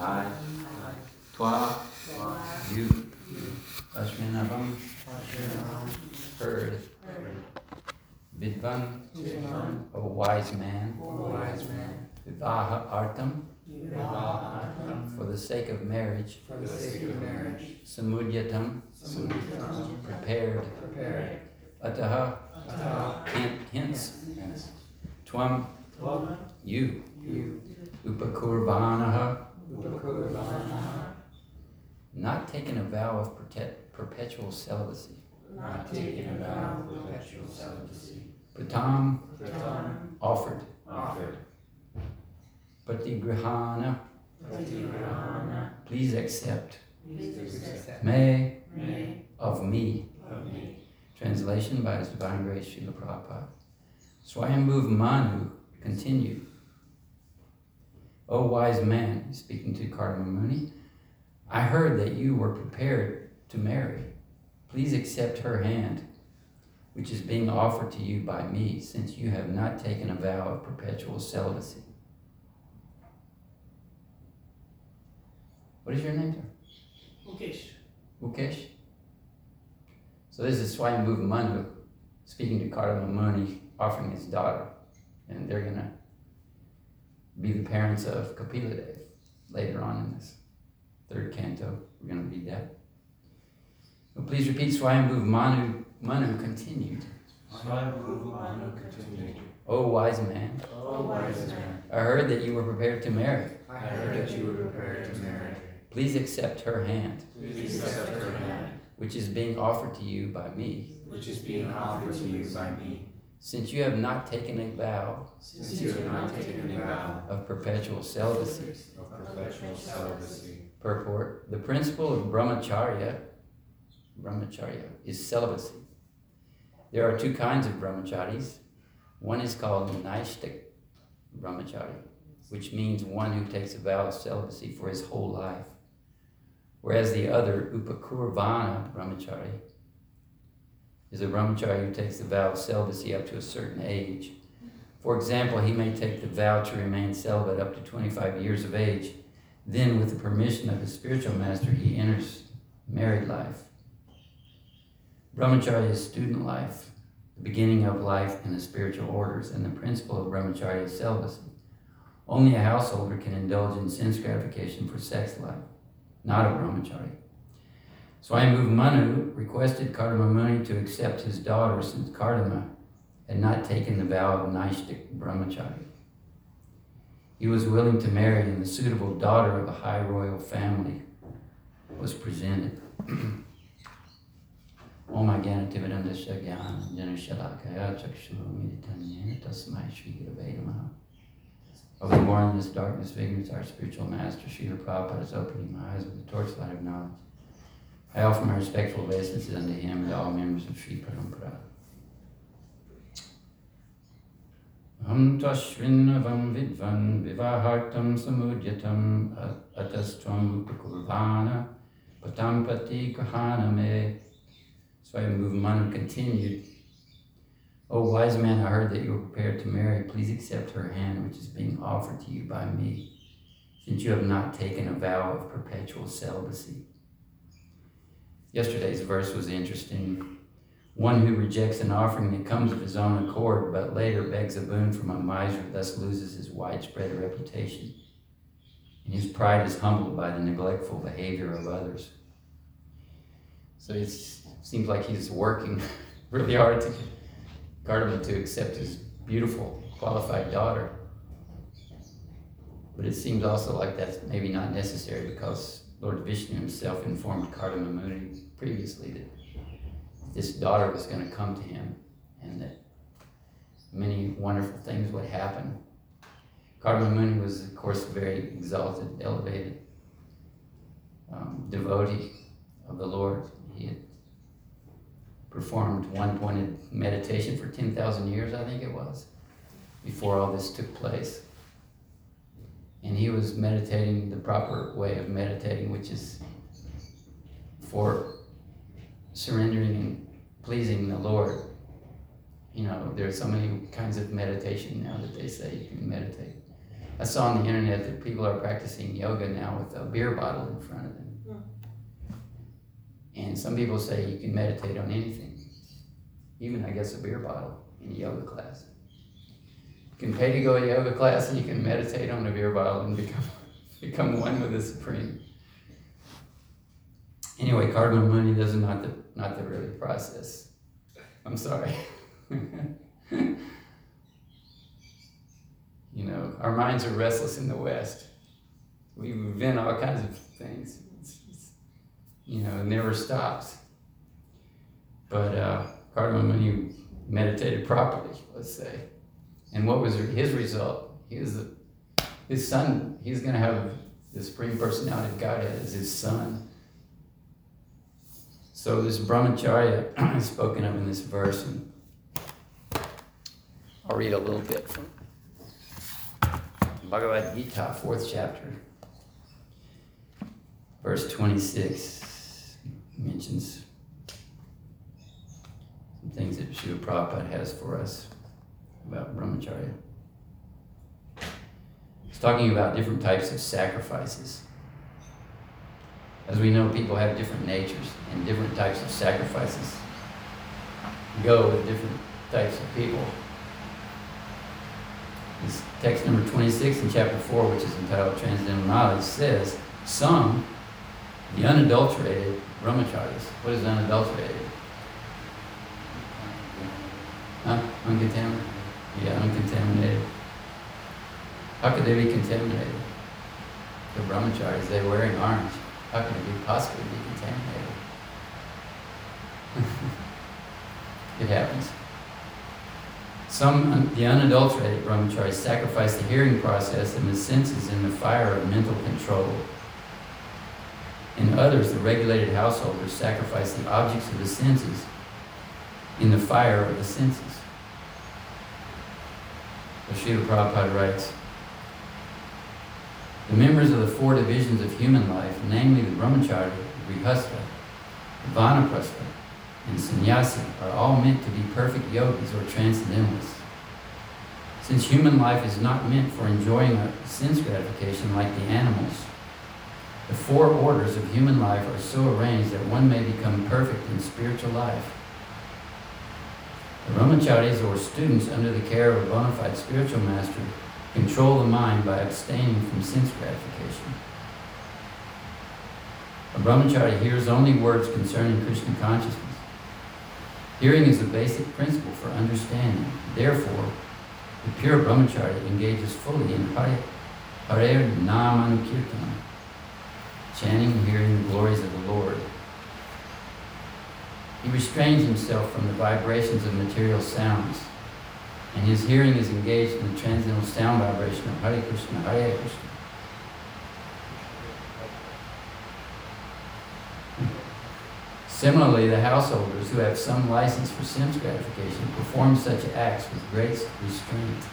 I. Toi. You. Ashwinavam. Heard. Vidvan. A wise man. Vivaha artam. For the sake of marriage. For the sake of marriage. Samudyatam. Prepared. Prepared. Ataha. Hence. Twam. You. You. Not taking a vow of perpetual celibacy. Not taking a vow of perpetual celibacy. Pratam. Pratam. Offered. Offered. Patigrahana. Patigrahana. Please accept. Please accept. May. May. Of me. Of me. Translation by His Divine Grace Srila Prabhupada. Swayambhuv Manu continued. O wise man, speaking to Kardama Muni, I heard that you were prepared to marry. Please accept her hand, which is being offered to you by me, since you have not taken a vow of perpetual celibacy. What is your name, sir? Mukesh. Mukesh? So this is Swayambhuva Manu speaking to Kardama Muni, offering his daughter. And they're going to be the parents of Kapila Dev later on in this third canto. We're going to read that. So please repeat Swayambhuva Manu, Manu continued. Swayambhuva continued. O wise man, O wise man, I heard that you were prepared to marry. I heard that you were prepared to marry. Please accept her hand, Please accept her hand, which is being offered to you by me. which is being offered to you by me. Since you have not taken a vow Since you have not taken a vow of perpetual celibacy. of perpetual celibacy. Purport The principle of brahmacharya, brahmacharya is celibacy. There are two kinds of brahmacharis. One is called naishtik brahmachari, which means one who takes a vow of celibacy for his whole life. Whereas the other, upakurvana brahmachari, is a brahmachari who takes the vow of celibacy up to a certain age. For example, he may take the vow to remain celibate up to 25 years of age. Then, with the permission of his spiritual master, he enters married life. Brahmacharya is student life, the beginning of life in the spiritual orders, and the principle of brahmacharya is celibacy. Only a householder can indulge in sense gratification for sex life, not a brahmachari. Swayambhuva Manu requested Kardama Muni to accept his daughter since Kardama had not taken the vow of Naishtik brahmachari. He was willing to marry, and the suitable daughter of a high royal family was presented. Om Agyanatividandasya Gyan Janashalakaya Chakshurumiditanyena Tasmai Shri Gurave Namaha. I was born in this darkness ignorance. Our spiritual master, Srila Prabhupada, is opening my eyes with the torchlight of knowledge. I offer my respectful obeisances unto him and all members of Sri Parampara. Am tashrinnavam vidvan vivahartam samudyatam atastvam upakurvana patampati kahana me. Swayambhuva Manu continued, O wise man, I heard that you were prepared to marry. Please accept her hand, which is being offered to you by me, since you have not taken a vow of perpetual celibacy. Yesterday's verse was interesting. One who rejects an offering that comes of his own accord, but later begs a boon from a miser, thus loses his widespread reputation. And his pride is humbled by the neglectful behavior of others. So it seems like he's working really hard to get Kardama to accept his beautiful, qualified daughter. But it seems also like that's maybe not necessary because Lord Vishnu himself informed Kardama Muni previously that this daughter was going to come to him and that many wonderful things would happen. Kardama Muni was, of course, very exalted, elevated um, devotee of the Lord. He had performed one pointed meditation for 10,000 years, I think it was, before all this took place. And he was meditating the proper way of meditating, which is for surrendering and pleasing the Lord. You know, there are so many kinds of meditation now that they say you can meditate. I saw on the internet that people are practicing yoga now with a beer bottle in front of them. Hmm. And some people say you can meditate on anything, even I guess a beer bottle in a yoga class. You can pay to go to a yoga class and you can meditate on a beer bottle and become become one with the supreme. Anyway, Kardama Muni does not the not the really process. I'm sorry. you know, our minds are restless in the West. We invent all kinds of things. It's, it's, you know, it never stops. But uh, Muni meditated properly, let's say. And what was his result? He was the, his son. He's going to have the supreme personality of Godhead as his son. So this brahmacharya is spoken of in this verse, and I'll read a little bit from Bhagavad Gita, fourth chapter, verse 26 mentions some things that Srila Prabhupada has for us about brahmacharya. He's talking about different types of sacrifices. As we know, people have different natures and different types of sacrifices go with different types of people. This text number 26 in chapter 4, which is entitled Transcendental Knowledge, says, Some, the unadulterated brahmacharis. What is unadulterated? Huh? Uncontaminated? Yeah, uncontaminated. How could they be contaminated? The brahmacharis, they're wearing orange. How can it be possibly be contaminated? it happens. Some, the unadulterated brahmacharis sacrifice the hearing process and the senses in the fire of mental control. In others, the regulated householders sacrifice the objects of the senses in the fire of the senses. So Srila Prabhupada writes, the members of the four divisions of human life, namely the brahmachari, grihastha, vanaprastha, and sannyasi, are all meant to be perfect yogis or transcendentalists. Since human life is not meant for enjoying a sense gratification like the animals, the four orders of human life are so arranged that one may become perfect in spiritual life. The brahmacharis, or students under the care of a bona fide spiritual master, control the mind by abstaining from sense gratification. A brahmachari hears only words concerning Krishna consciousness. Hearing is a basic principle for understanding. Therefore, the pure brahmachari engages fully in Hare, Hare Namanukirtana, chanting and hearing the glories of the Lord. He restrains himself from the vibrations of material sounds and his hearing is engaged in the transcendental sound vibration of Hare Krishna, Hare Krishna. Similarly, the householders who have some license for sense gratification perform such acts with great restraint.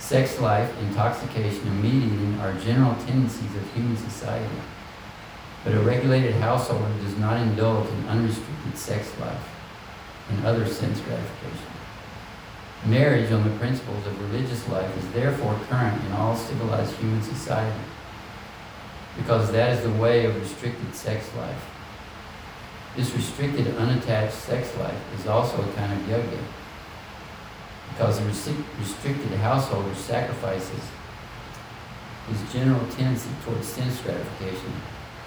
Sex life, intoxication, and meat eating are general tendencies of human society. But a regulated householder does not indulge in unrestricted sex life and other sense gratification. Marriage on the principles of religious life is therefore current in all civilized human society because that is the way of restricted sex life. This restricted, unattached sex life is also a kind of yoga because the restricted householder sacrifices his general tendency towards sense gratification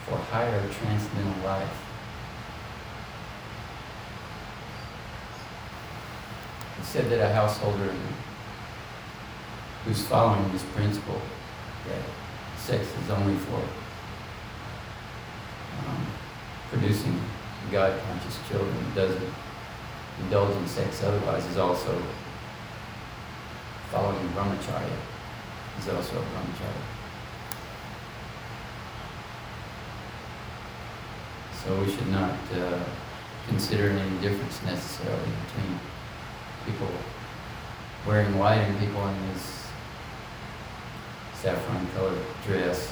for higher transcendental life. Said that a householder who's following this principle that sex is only for um, producing God conscious children, doesn't indulge in sex otherwise, is also following brahmacharya, is also a brahmacharya. So we should not uh, consider any difference necessarily between people wearing white and people in this saffron colored dress.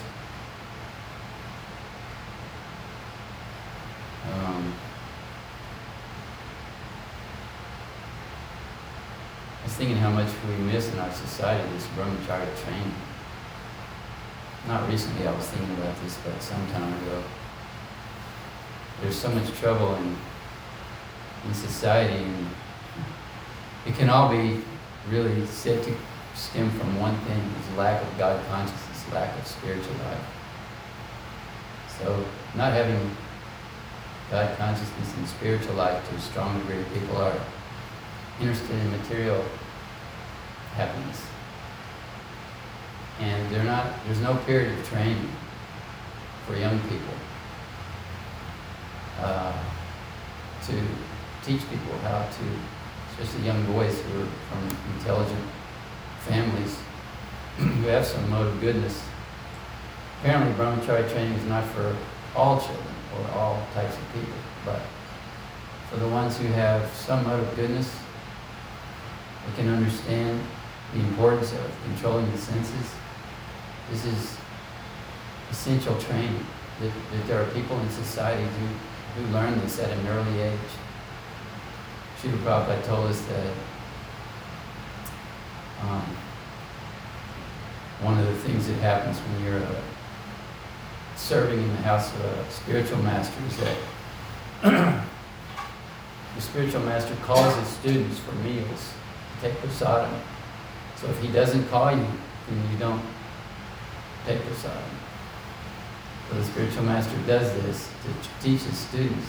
Um, I was thinking how much we miss in our society this brahmacharya training. Not recently, I was thinking about this, but some time ago. There's so much trouble in in society, and it can all be really said to stem from one thing: is lack of God consciousness, lack of spiritual life. So, not having God consciousness and spiritual life to a strong degree, people are interested in material happiness. And they're not, there's no period of training for young people uh, to teach people how to, especially young boys who are from intelligent families who have some mode of goodness. Apparently, brahmacharya training is not for all children or all types of people, but for the ones who have some mode of goodness, they can understand the importance of controlling the senses. This is essential training. That, that there are people in society who, who learn this at an early age. Srila Prabhupada told us that um, one of the things that happens when you're uh, serving in the house of a spiritual master is that the spiritual master calls his students for meals to take prasadam. So if he doesn't call you, then you don't take prasadam. So the spiritual master does this to teach his students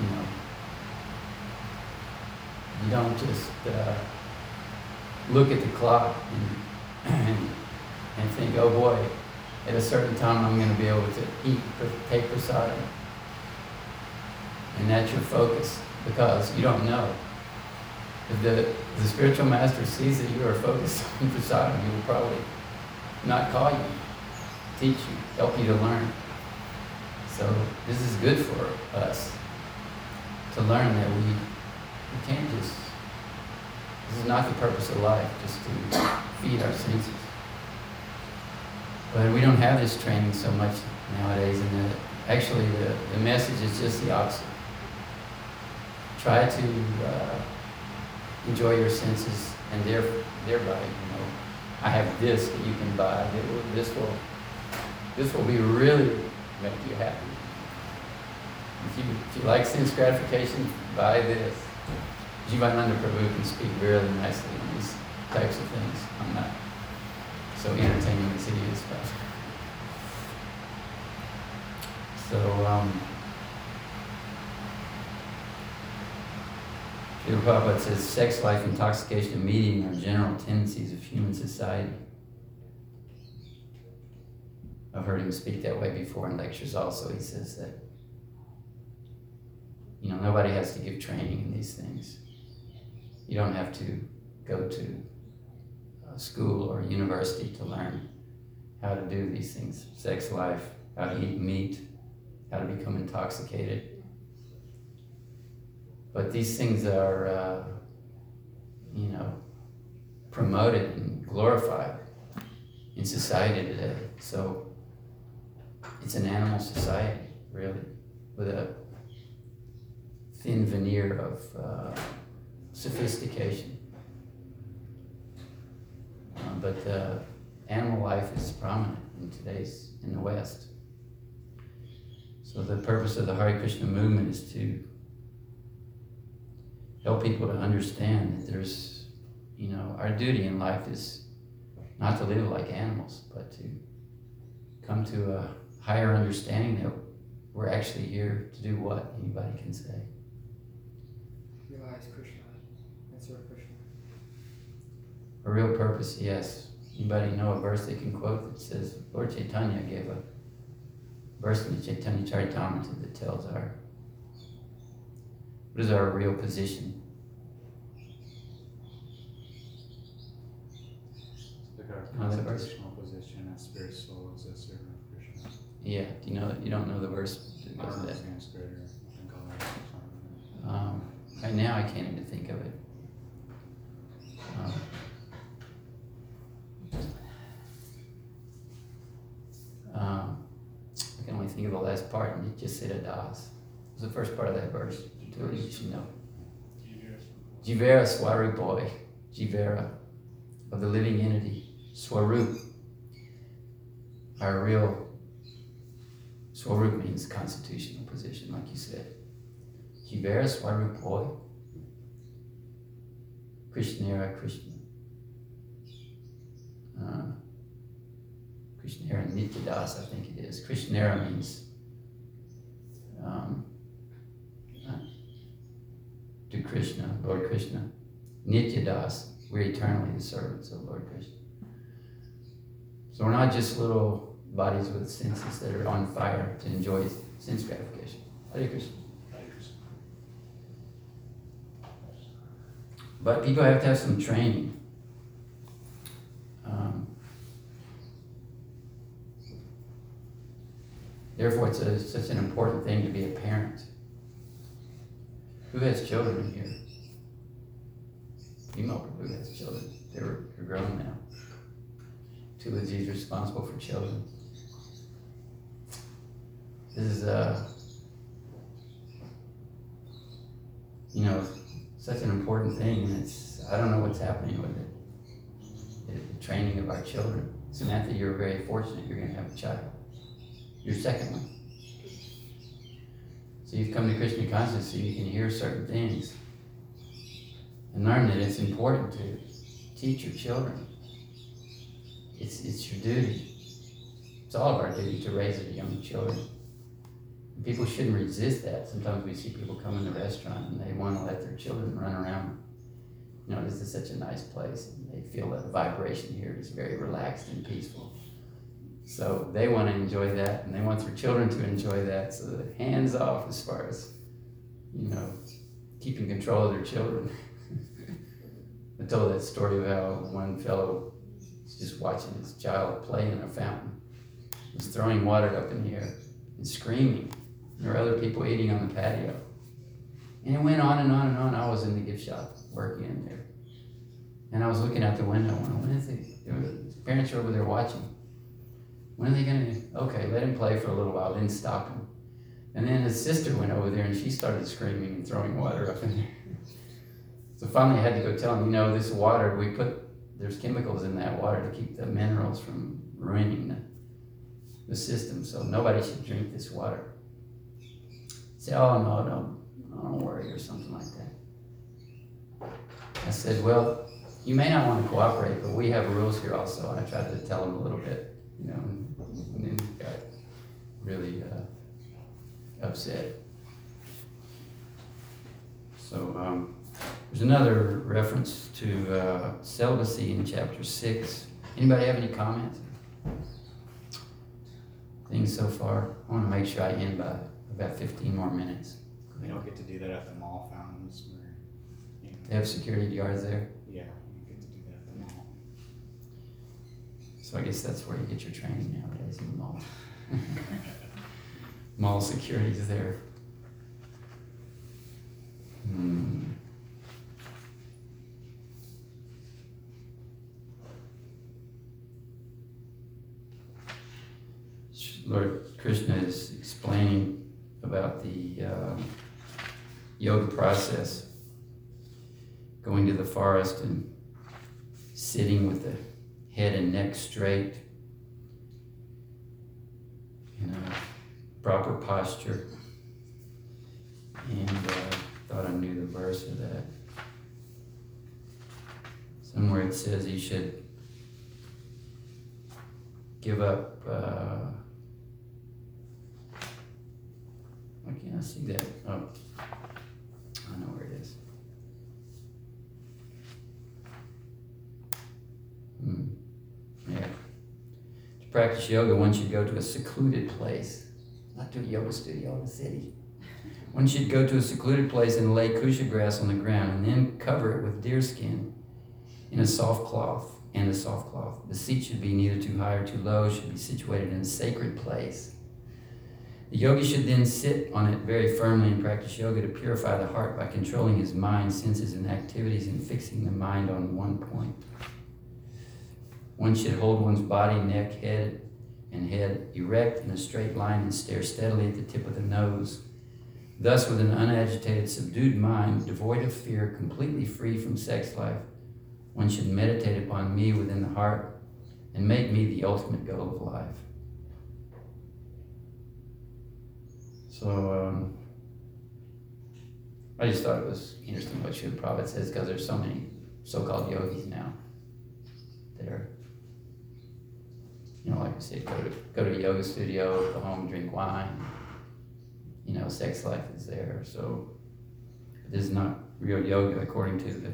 you know, you don't just uh, look at the clock and, and, and think, oh boy, at a certain time I'm going to be able to eat, take prasadam. And that's your focus because you don't know. If the, if the spiritual master sees that you are focused on prasadam, he will probably not call you, teach you, help you to learn. So this is good for us to learn that we, we can't just, this is not the purpose of life, just to feed our senses. But we don't have this training so much nowadays, and the, actually the, the message is just the opposite. Try to uh, enjoy your senses, and there, thereby, you know, I have this that you can buy. Will, this will, this will be really make you happy. If you, if you like sense gratification, buy this. Jivananda Prabhu can speak really nicely on these types of things. I'm not so entertaining as he is, but. So, um, Srila Prabhupada says sex life, intoxication, and meeting are general tendencies of human society. I've heard him speak that way before in lectures also. He says that, nobody has to give training in these things. You don't have to go to a school or university to learn how to do these things sex life, how to eat meat, how to become intoxicated. But these things are, uh, you know, promoted and glorified in society today. So it's an animal society, really, with a thin veneer of uh, sophistication. Uh, but uh, animal life is prominent in today's in the West. So the purpose of the Hare Krishna movement is to help people to understand that there's, you know, our duty in life is not to live like animals, but to come to a higher understanding that we're actually here to do what anybody can say. Realize Krishna and serve Krishna. A real purpose, yes. Anybody know a verse they can quote that says Lord Chaitanya gave a verse in the Chaitanya Charitamrita that tells our what is our real position? Like our constitutional position as spirit soul as a servant of Krishna. Yeah, do you know you don't know the verse that goes don't with know that? Sanskrit or Bengali or something. Right now, I can't even think of it. Um, um, I can only think of the last part, and it just said a das. It was the first part of that verse. Do you know. Jivera Swarup boy, Jivera, of the living entity, Swarup. Our real Swarup means constitutional position, like you said. Jivera Swarup boy, Krishnera Krishna. Uh, Krishnera Nityadas, I think it is. Krishnera means um, uh, to Krishna, Lord Krishna. Nityadas, we're eternally the servants of Lord Krishna. So we're not just little bodies with senses that are on fire to enjoy sense gratification. Hare Krishna. But people have to have some training. Um, therefore, it's a, such an important thing to be a parent. Who has children here? You know who has children. They're, they're grown now. Two of these responsible for children. This is uh, you know, such an important thing, and it's I don't know what's happening with it. The, the training of our children. Samantha, you're very fortunate. You're going to have a child. Your second one. So you've come to Krishna consciousness so you can hear certain things and learn that it's important to teach your children. It's, it's your duty. It's all of our duty to raise our young children. People shouldn't resist that. Sometimes we see people come in the restaurant and they want to let their children run around. You know, this is such a nice place. And they feel that the vibration here is very relaxed and peaceful. So they want to enjoy that and they want their children to enjoy that. So the hands off as far as, you know, keeping control of their children. I told that story of how one fellow was just watching his child play in a fountain. He was throwing water up in the air and screaming. There were other people eating on the patio. And it went on and on and on. I was in the gift shop working in there. And I was looking out the window and when is it? His parents are over there watching. When are they gonna okay, let him play for a little while, then stop him. And then his sister went over there and she started screaming and throwing water up in there. So finally I had to go tell him, you know, this water, we put there's chemicals in that water to keep the minerals from ruining the, the system, so nobody should drink this water. Say, oh no, don't, don't worry, or something like that. I said, well, you may not want to cooperate, but we have rules here also, and I tried to tell him a little bit, you know, and, then he got really uh, upset. So, um, there's another reference to uh, celibacy in chapter six. Anybody have any comments? Things so far? I want to make sure I end by about 15 more minutes. We don't get to do that at the mall fountains where, you know, They have security guards there, yeah, you get to do that at the mall. so I guess that's where you get your training nowadays in the mall. mall security is there. Hmm. Lord Krishna is explaining about the um, yoga process, going to the forest and sitting with the head and neck straight, in a proper posture. And uh, thought I knew the verse of that. Somewhere it says you should give up. Uh, why can't I see that? Oh, I know where it is. Hmm. Yeah. To practice yoga, one should go to a secluded place, not to a yoga studio in the city. One should go to a secluded place and lay kusha grass on the ground and then cover it with deerskin in a soft cloth and a soft cloth. The seat should be neither too high or too low, should be situated in a sacred place. The yogi should then sit on it very firmly and practice yoga to purify the heart by controlling his mind, senses, and activities and fixing the mind on one point. One should hold one's body, neck, head, and head erect in a straight line and stare steadily at the tip of the nose Thus, with an unagitated, subdued mind, devoid of fear, completely free from sex life, one should meditate upon me within the heart and make me the ultimate goal of life. So, um, I just thought it was interesting what Srila Prabhupada says because there's so many so-called yogis now that are, you know, like I said, go to go to a yoga studio, go home, drink wine. You know, sex life is there. So this is not real yoga according to the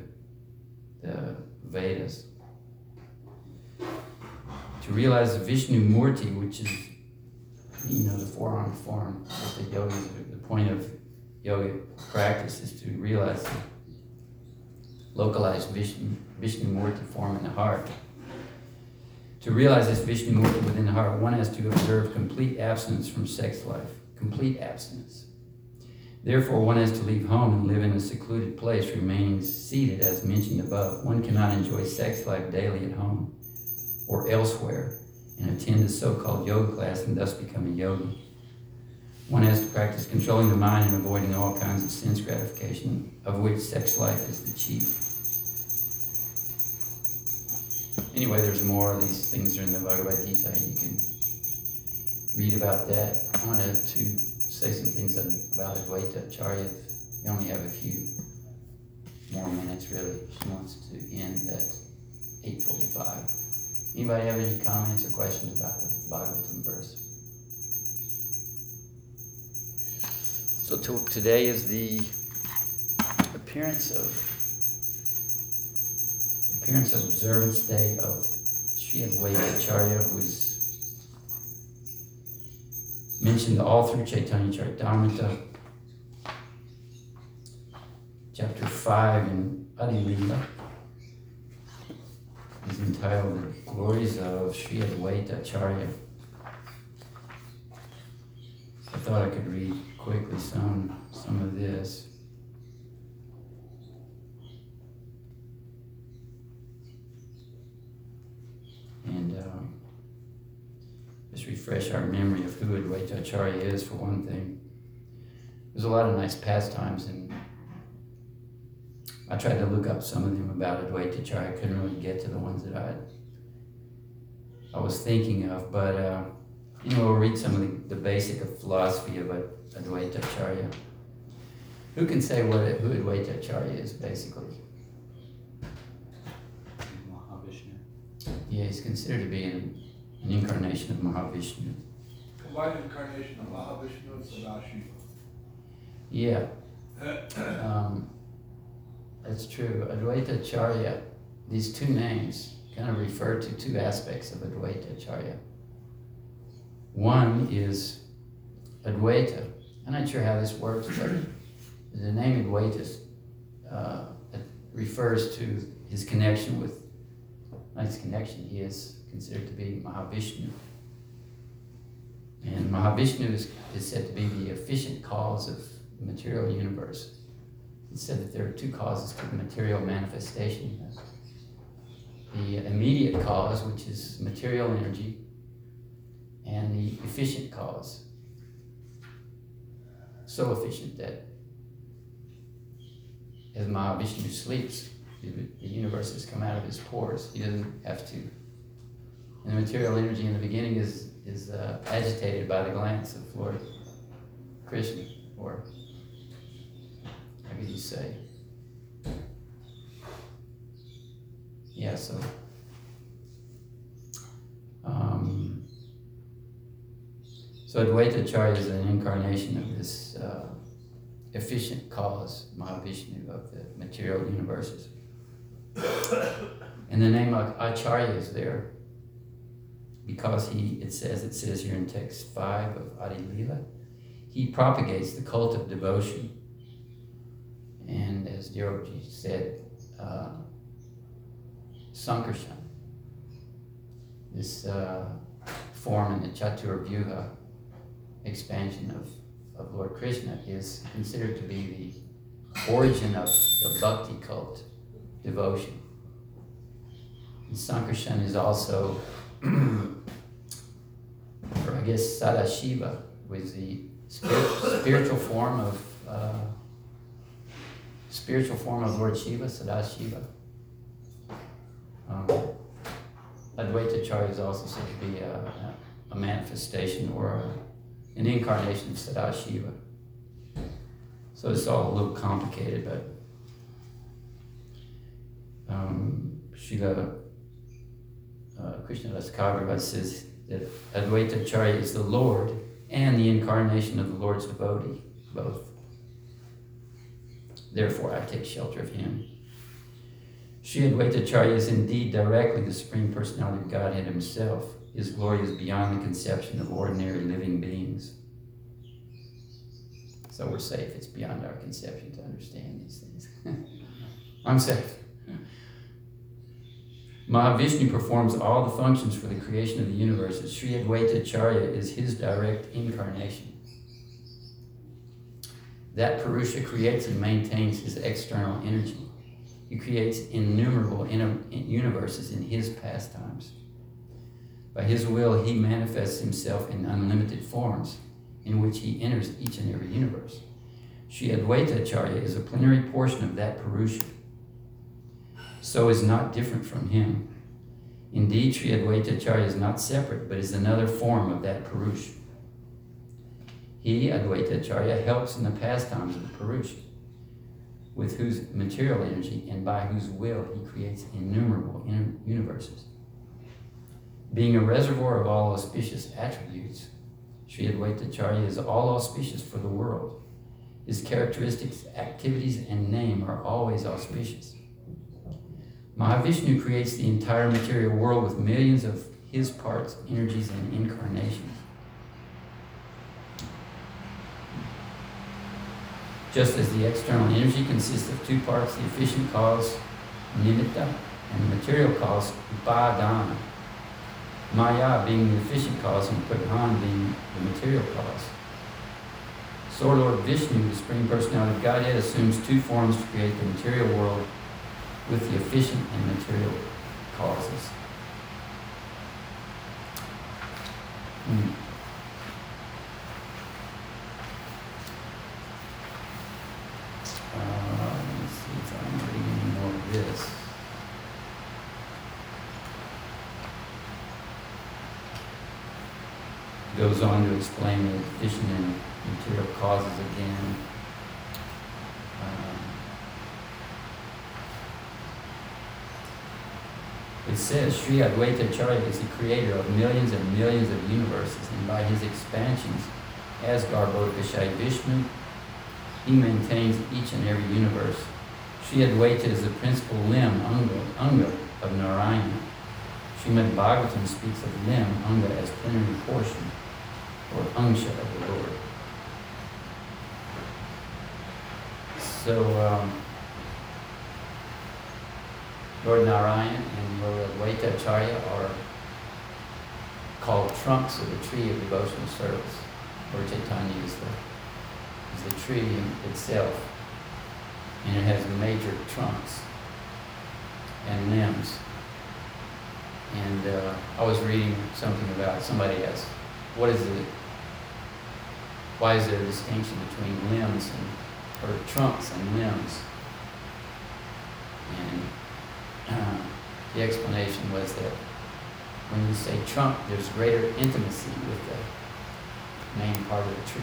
the Vedas. To realize the Vishnu Murti, which is you know the four-armed form the the point of yoga practice is to realize the localized Vishnu, Murti form in the heart. To realize this Vishnu Murti within the heart, one has to observe complete abstinence from sex life. Complete abstinence. Therefore, one has to leave home and live in a secluded place, remaining seated as mentioned above. One cannot enjoy sex life daily at home or elsewhere and attend a so called yoga class and thus become a yogi. One has to practice controlling the mind and avoiding all kinds of sense gratification, of which sex life is the chief. Anyway, there's more. These things are in the Bhagavad Gita. You can read about that. I wanted to say some things about Advaita Acharya. We only have a few more minutes, really. She wants to end at 8.45. Anybody have any comments or questions about the Bhagavatam verse? So to, today is the appearance of appearance of observance day of Sri Advaita Acharya, who is mentioned all through Chaitanya Charitamrita, chapter five in Adi Lila is entitled The Glories of Sri Advaita Acharya. I thought I could read quickly some some of this. And um, just refresh our memory of who Advaita Acharya is for one thing. There's a lot of nice pastimes and I tried to look up some of them about Advaita Acharya. I couldn't really get to the ones that I I was thinking of, but uh, you know, we'll read some of the, the basic of philosophy of Advaita Acharya. Who can say what who Advaita Acharya is, basically? Mahavishnu. Yeah, he's considered to be an, an incarnation of Mahavishnu. Combined incarnation of Mahavishnu and Sadashiva. Yeah, um, that's true. Advaita Acharya, these two names kind of refer to two aspects of Advaita Acharya. One is Advaita. I'm not sure how this works, but the name Advaita uh, refers to his connection with, not his connection, he is considered to be Mahavishnu. And Mahavishnu is, is said to be the efficient cause of the material universe. It's said that there are two causes to the material manifestation. The immediate cause, which is material energy, and the efficient cause. So efficient that as Mahavishnu sleeps, the, the universe has come out of his pores. He doesn't have to. And the material energy in the beginning is, is uh, agitated by the glance of Lord Krishna, or how you say? Yeah, so. Um, so Advaita Acharya is an incarnation of this uh, efficient cause, Mahavishnu, of the material universes. and the name of Acharya is there because he, it says, it says here in text 5 of Adi Lila, he propagates the cult of devotion. As Deroji said, uh, Sankarshan, this uh, form in the Chatur Vyuha expansion of, of Lord Krishna is considered to be the origin of the bhakti cult, devotion. And Sankarshan is also, or I guess Sadashiva was the spirit, spiritual form of uh, spiritual form of Lord Shiva, Sadashiva. Um, Advaita Acharya is also said to be a, a manifestation or a, an incarnation of Sadashiva. So it's all a little complicated, but um, Srila uh, Krishna Das Kaviraj says that Advaita Acharya is the Lord and the incarnation of the Lord's devotee, both. Therefore, I take shelter of him. Sri Advaita Acharya is indeed directly the Supreme Personality of Godhead Himself. His glory is beyond the conception of ordinary living beings. So we're safe. It's beyond our conception to understand these things. I'm safe. Mahavishnu performs all the functions for the creation of the universe. Sri Advaita Acharya is his direct incarnation. That Purusha creates and maintains his external energy. He creates innumerable in- universes in his pastimes. By his will, he manifests himself in unlimited forms, in which he enters each and every universe. Sri Advaita Acharya is a plenary portion of that Purusha so is not different from him. Indeed, Sri Advaita Acharya is not separate, but is another form of that Purush. He, Advaita Acharya, helps in the pastimes of the Purusha, with whose material energy and by whose will he creates innumerable universes. Being a reservoir of all auspicious attributes, Sri Advaita Acharya is all auspicious for the world. His characteristics, activities, and name are always auspicious. Mahavishnu creates the entire material world with millions of his parts, energies, and incarnations. Just as the external energy consists of two parts, the efficient cause, nimitta, and the material cause, upadana. Maya being the efficient cause and pradhan being the material cause. So Lord Vishnu, the Supreme Personality of Godhead, assumes two forms to create the material world with the efficient and material causes. Hmm. Uh, let me see if I'm reading any more of this. Goes on to explain the efficient and material causes again. Um, It says Sri Advaita Acharya is the creator of millions and millions of universes, and by his expansions as Garbhodakashayi Vishnu, he maintains each and every universe. Sri Advaita is the principal limb, anga, anga of Narayana. Srimad Bhagavatam speaks of limb, anga, as plenary portion, or angsha of the Lord. So, um, Lord Narayan and Lord Advaita are called trunks of the tree of devotional service. Lord Chaitanya is the, is the tree itself, and it has major trunks and limbs. And uh, I was reading something about somebody asked, what is it? Why is there a distinction between limbs and or trunks and limbs? And uh, the explanation was that when you say trunk, there's greater intimacy with the main part of the tree.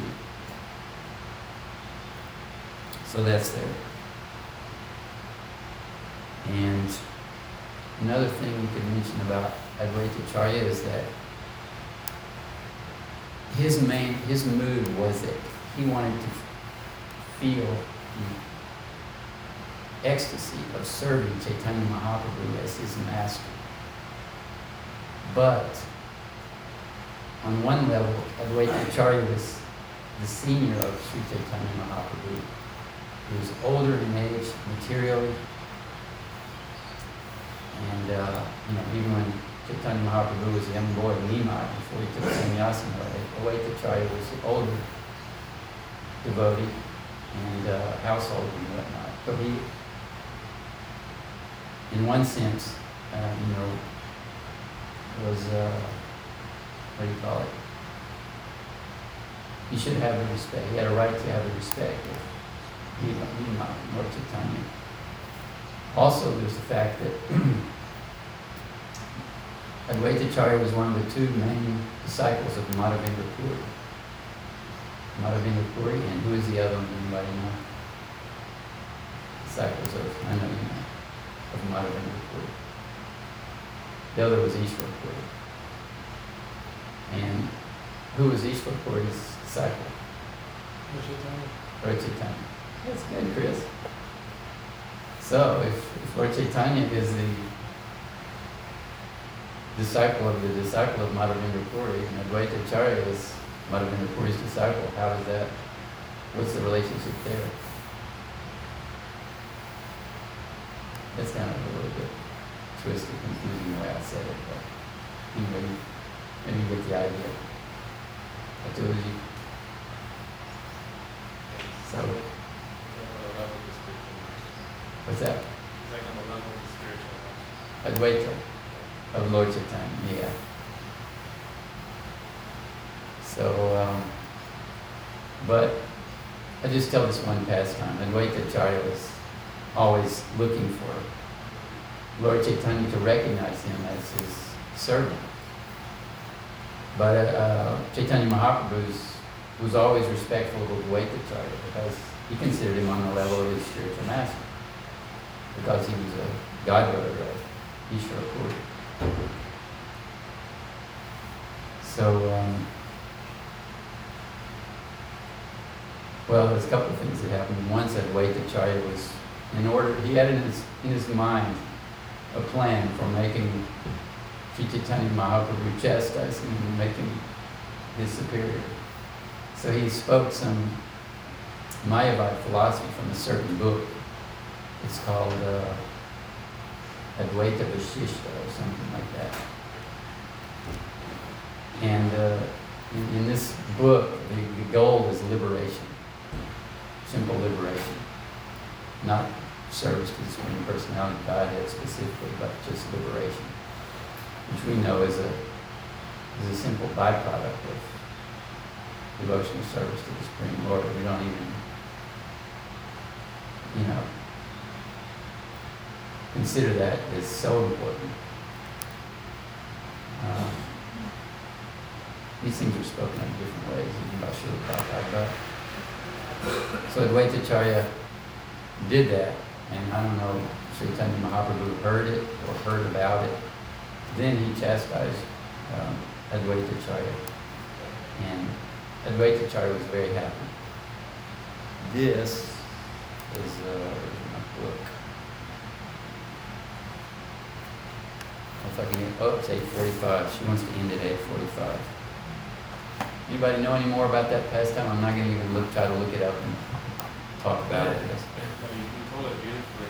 So that's there. And another thing we could mention about Advaita Acharya is that his main his mood was that he wanted to feel the ecstasy of serving Chaitanya Mahaprabhu as his master. But on one level, Advaita Acharya was the senior of Sri Chaitanya Mahaprabhu. He was older in age, materially, and uh, you know, even when Chaitanya Mahaprabhu was a young boy in Nimai, before he took sannyasana, Advaita Acharya was the older devotee and uh, household and whatnot. But he, in one sense, uh, you know, was uh, what do you call it? He should have the respect. He had a right to have the respect of Eva, Lord Chaitanya. Also, there's the fact that Advaitacharya was one of the two main disciples of Madhavendra Puri. Madhavendra Puri, and who is the other one? Anybody know? Disciples of, I know you know, of Madhavendra Puri. The other was Ishwar Puri. And who was Ishwar Puri's disciple? Lord Chaitanya. That's good, Chris. So, if, if Lord is the disciple of the disciple of Madhavendra Puri, and Advaita Acharya is Madhavendra Puri's disciple, how is that? What's the relationship there? That's kind of a little bit twisted, confusing the way I said it, but anyway, maybe you get the idea. I told you. So, what's that? Advaita of Lord Chaitanya, yeah. So, um, but I just tell this one pastime. Advaita Acharya was always looking for Lord Chaitanya to recognize him as his servant. But uh, Chaitanya Mahaprabhu was always respectful of Advaita Acharya because he considered him on the level of his spiritual master because he was a godbrother of Ishvara Puri. So, um, well, there's a couple of things that happened. One said Vaitacharya was in order, he had in his, in his mind a plan for making Sri Chaitanya Mahaprabhu chastise him and making his superior. So he spoke some Mayavad philosophy from a certain book. It's called uh, Advaita Vashishta or something like that. And uh, in, in this book, the, the goal is liberation, simple liberation, not service to the Supreme Personality Godhead specifically, but just liberation, which we know is a is a simple byproduct of devotional service to the Supreme Lord. We don't even, you know, consider that as so important. Um, these things are spoken in different ways, even by Srila Prabhupada. So Advaitacharya did that, and I don't know, Chaitanya Mahaprabhu heard it or heard about it. Then he chastised um, Advaitacharya, and Advaitacharya was very happy. This is uh, where's my book. If I can get, oh, it's eight forty-five, she wants to end at eight forty-five. Anybody know any more about that pastime? I'm not gonna even look, try to look it up and talk about it. No, you, you told it beautifully.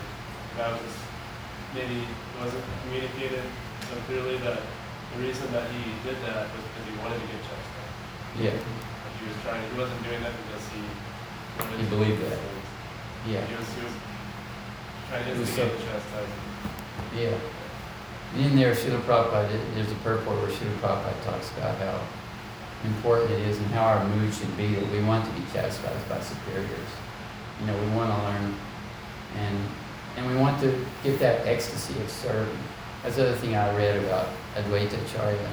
That was maybe wasn't communicated so clearly that the reason that he did that was because he wanted to get chastised. Yeah, Like he was trying, he wasn't doing that because he wanted He to believed do that. things. yeah, He was, he was trying to It was instigate so- the chastisement. yeah. And in there, Srila Prabhupada, there's a purport where Srila Prabhupada talks about how important it is and how our mood should be that we want to be chastised by superiors. You know, we want to learn and and we want to get that ecstasy of serving. That's the other thing I read about Advaita Acharya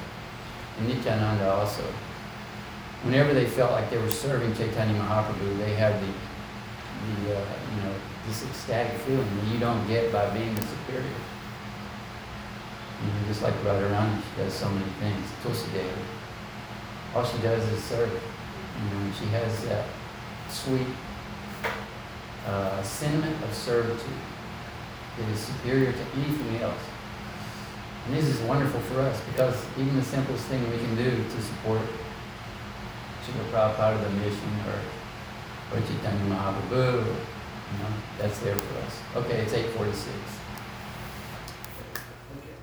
and Nityananda also. Whenever they felt like they were serving Chaitanya Mahaprabhu, they had the, the uh, you know, this ecstatic feeling that you don't get by being the superior. You know, just like Radharani, she does so many things. Tulsi Devi, all she does is serve. You know, she has that sweet uh, sentiment of servitude that is superior to anything else. And this is wonderful for us because even the simplest thing we can do to support Srila Prabhupada, the mission, or, or Chaitanya Mahaprabhu, you know, that's there for us. Okay, it's 846.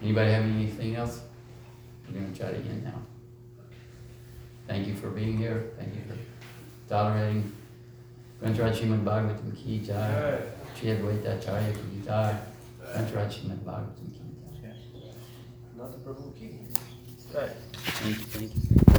Anybody have anything else? We're going to try to end now. Thank you for being here. Thank you for tolerating. Granthraj Srimad Bhagavatam Ki Jai. Shri Advaita Acharya Ki Jai. Granthraj Srimad Bhagavatam Ki Jai. Not the purple key. Thank you, thank you.